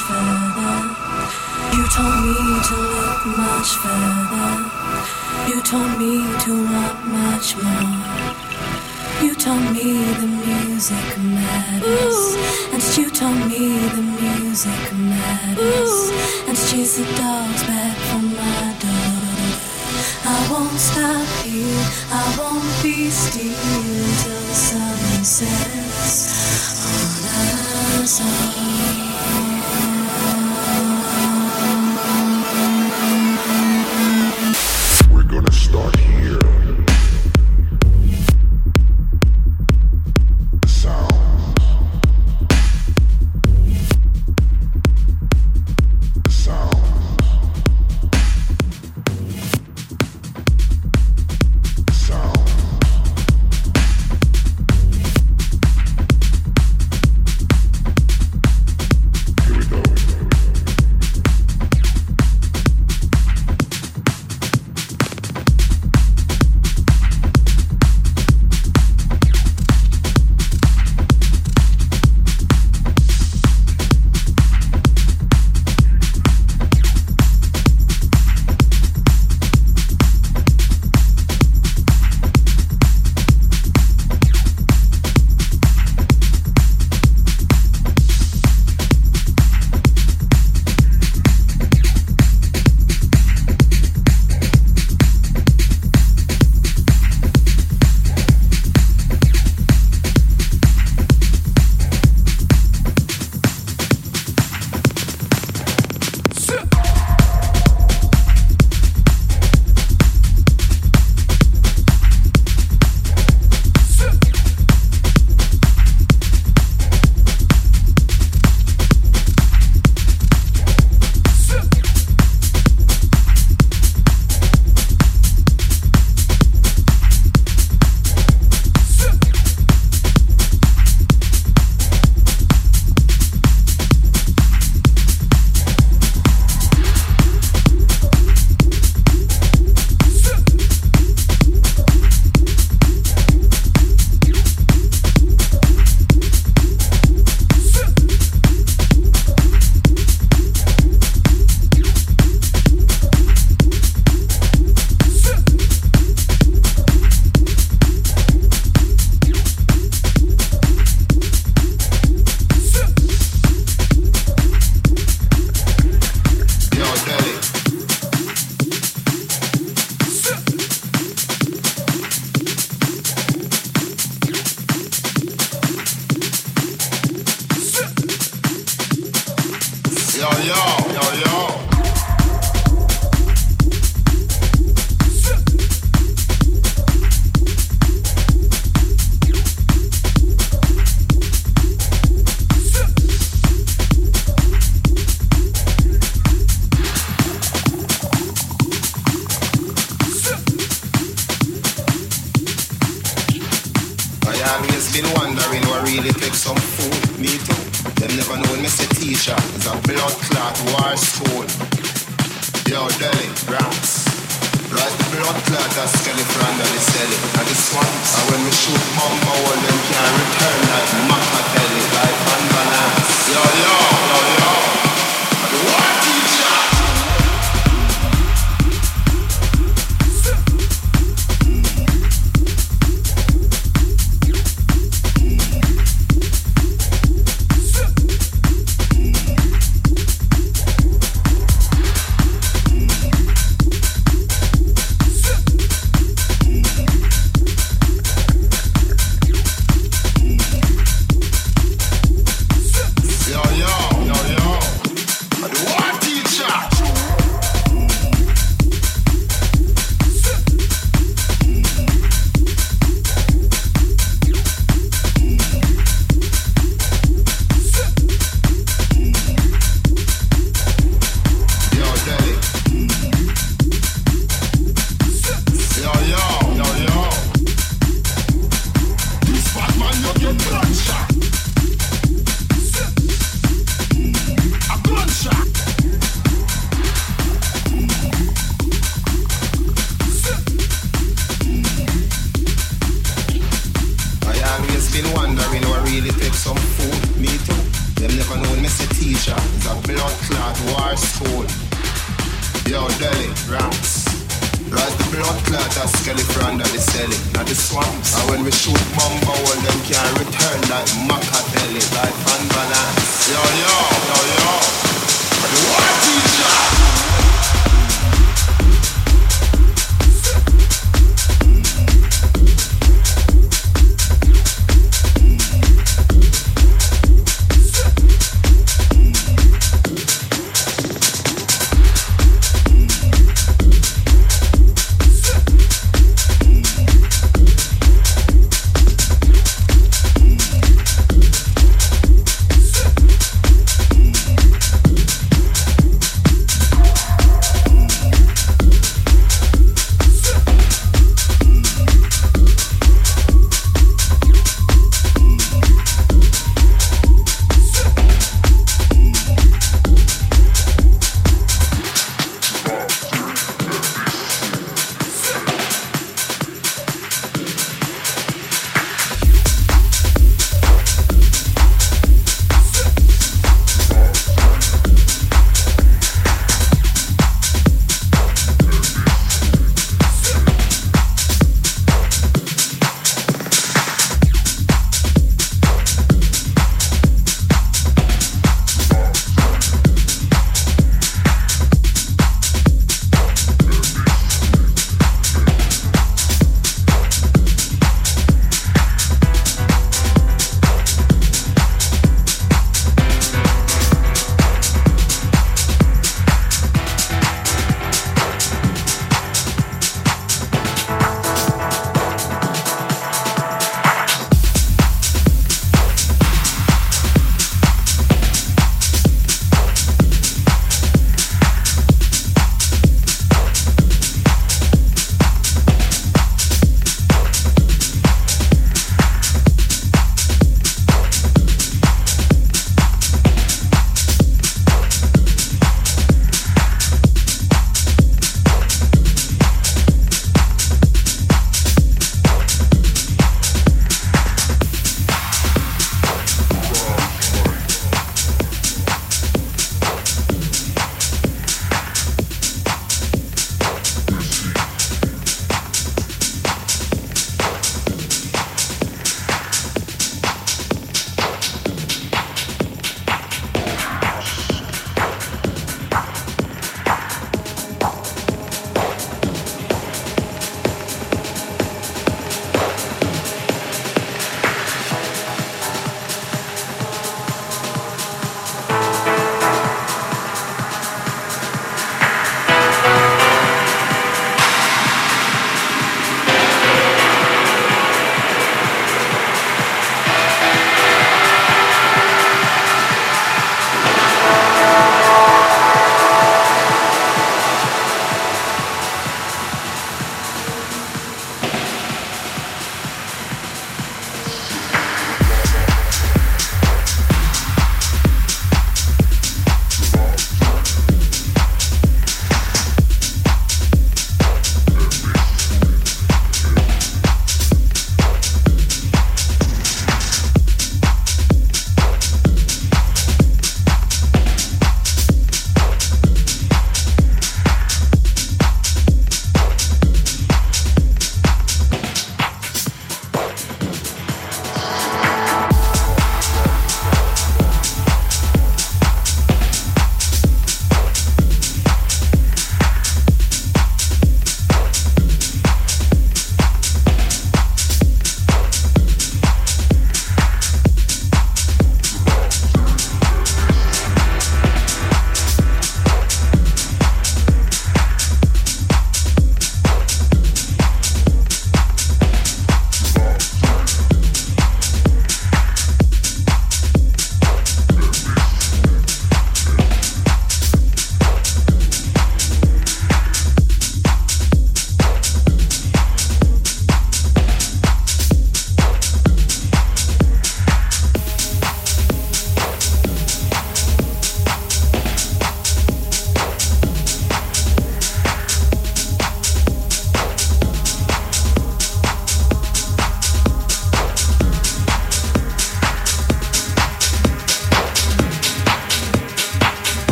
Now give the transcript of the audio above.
further. You told me to look much further. You told me to want much more. You told me the music matters. And you told me the music matters. And chase the dogs back from my door. I won't stop here. I won't be still till the sun sets on us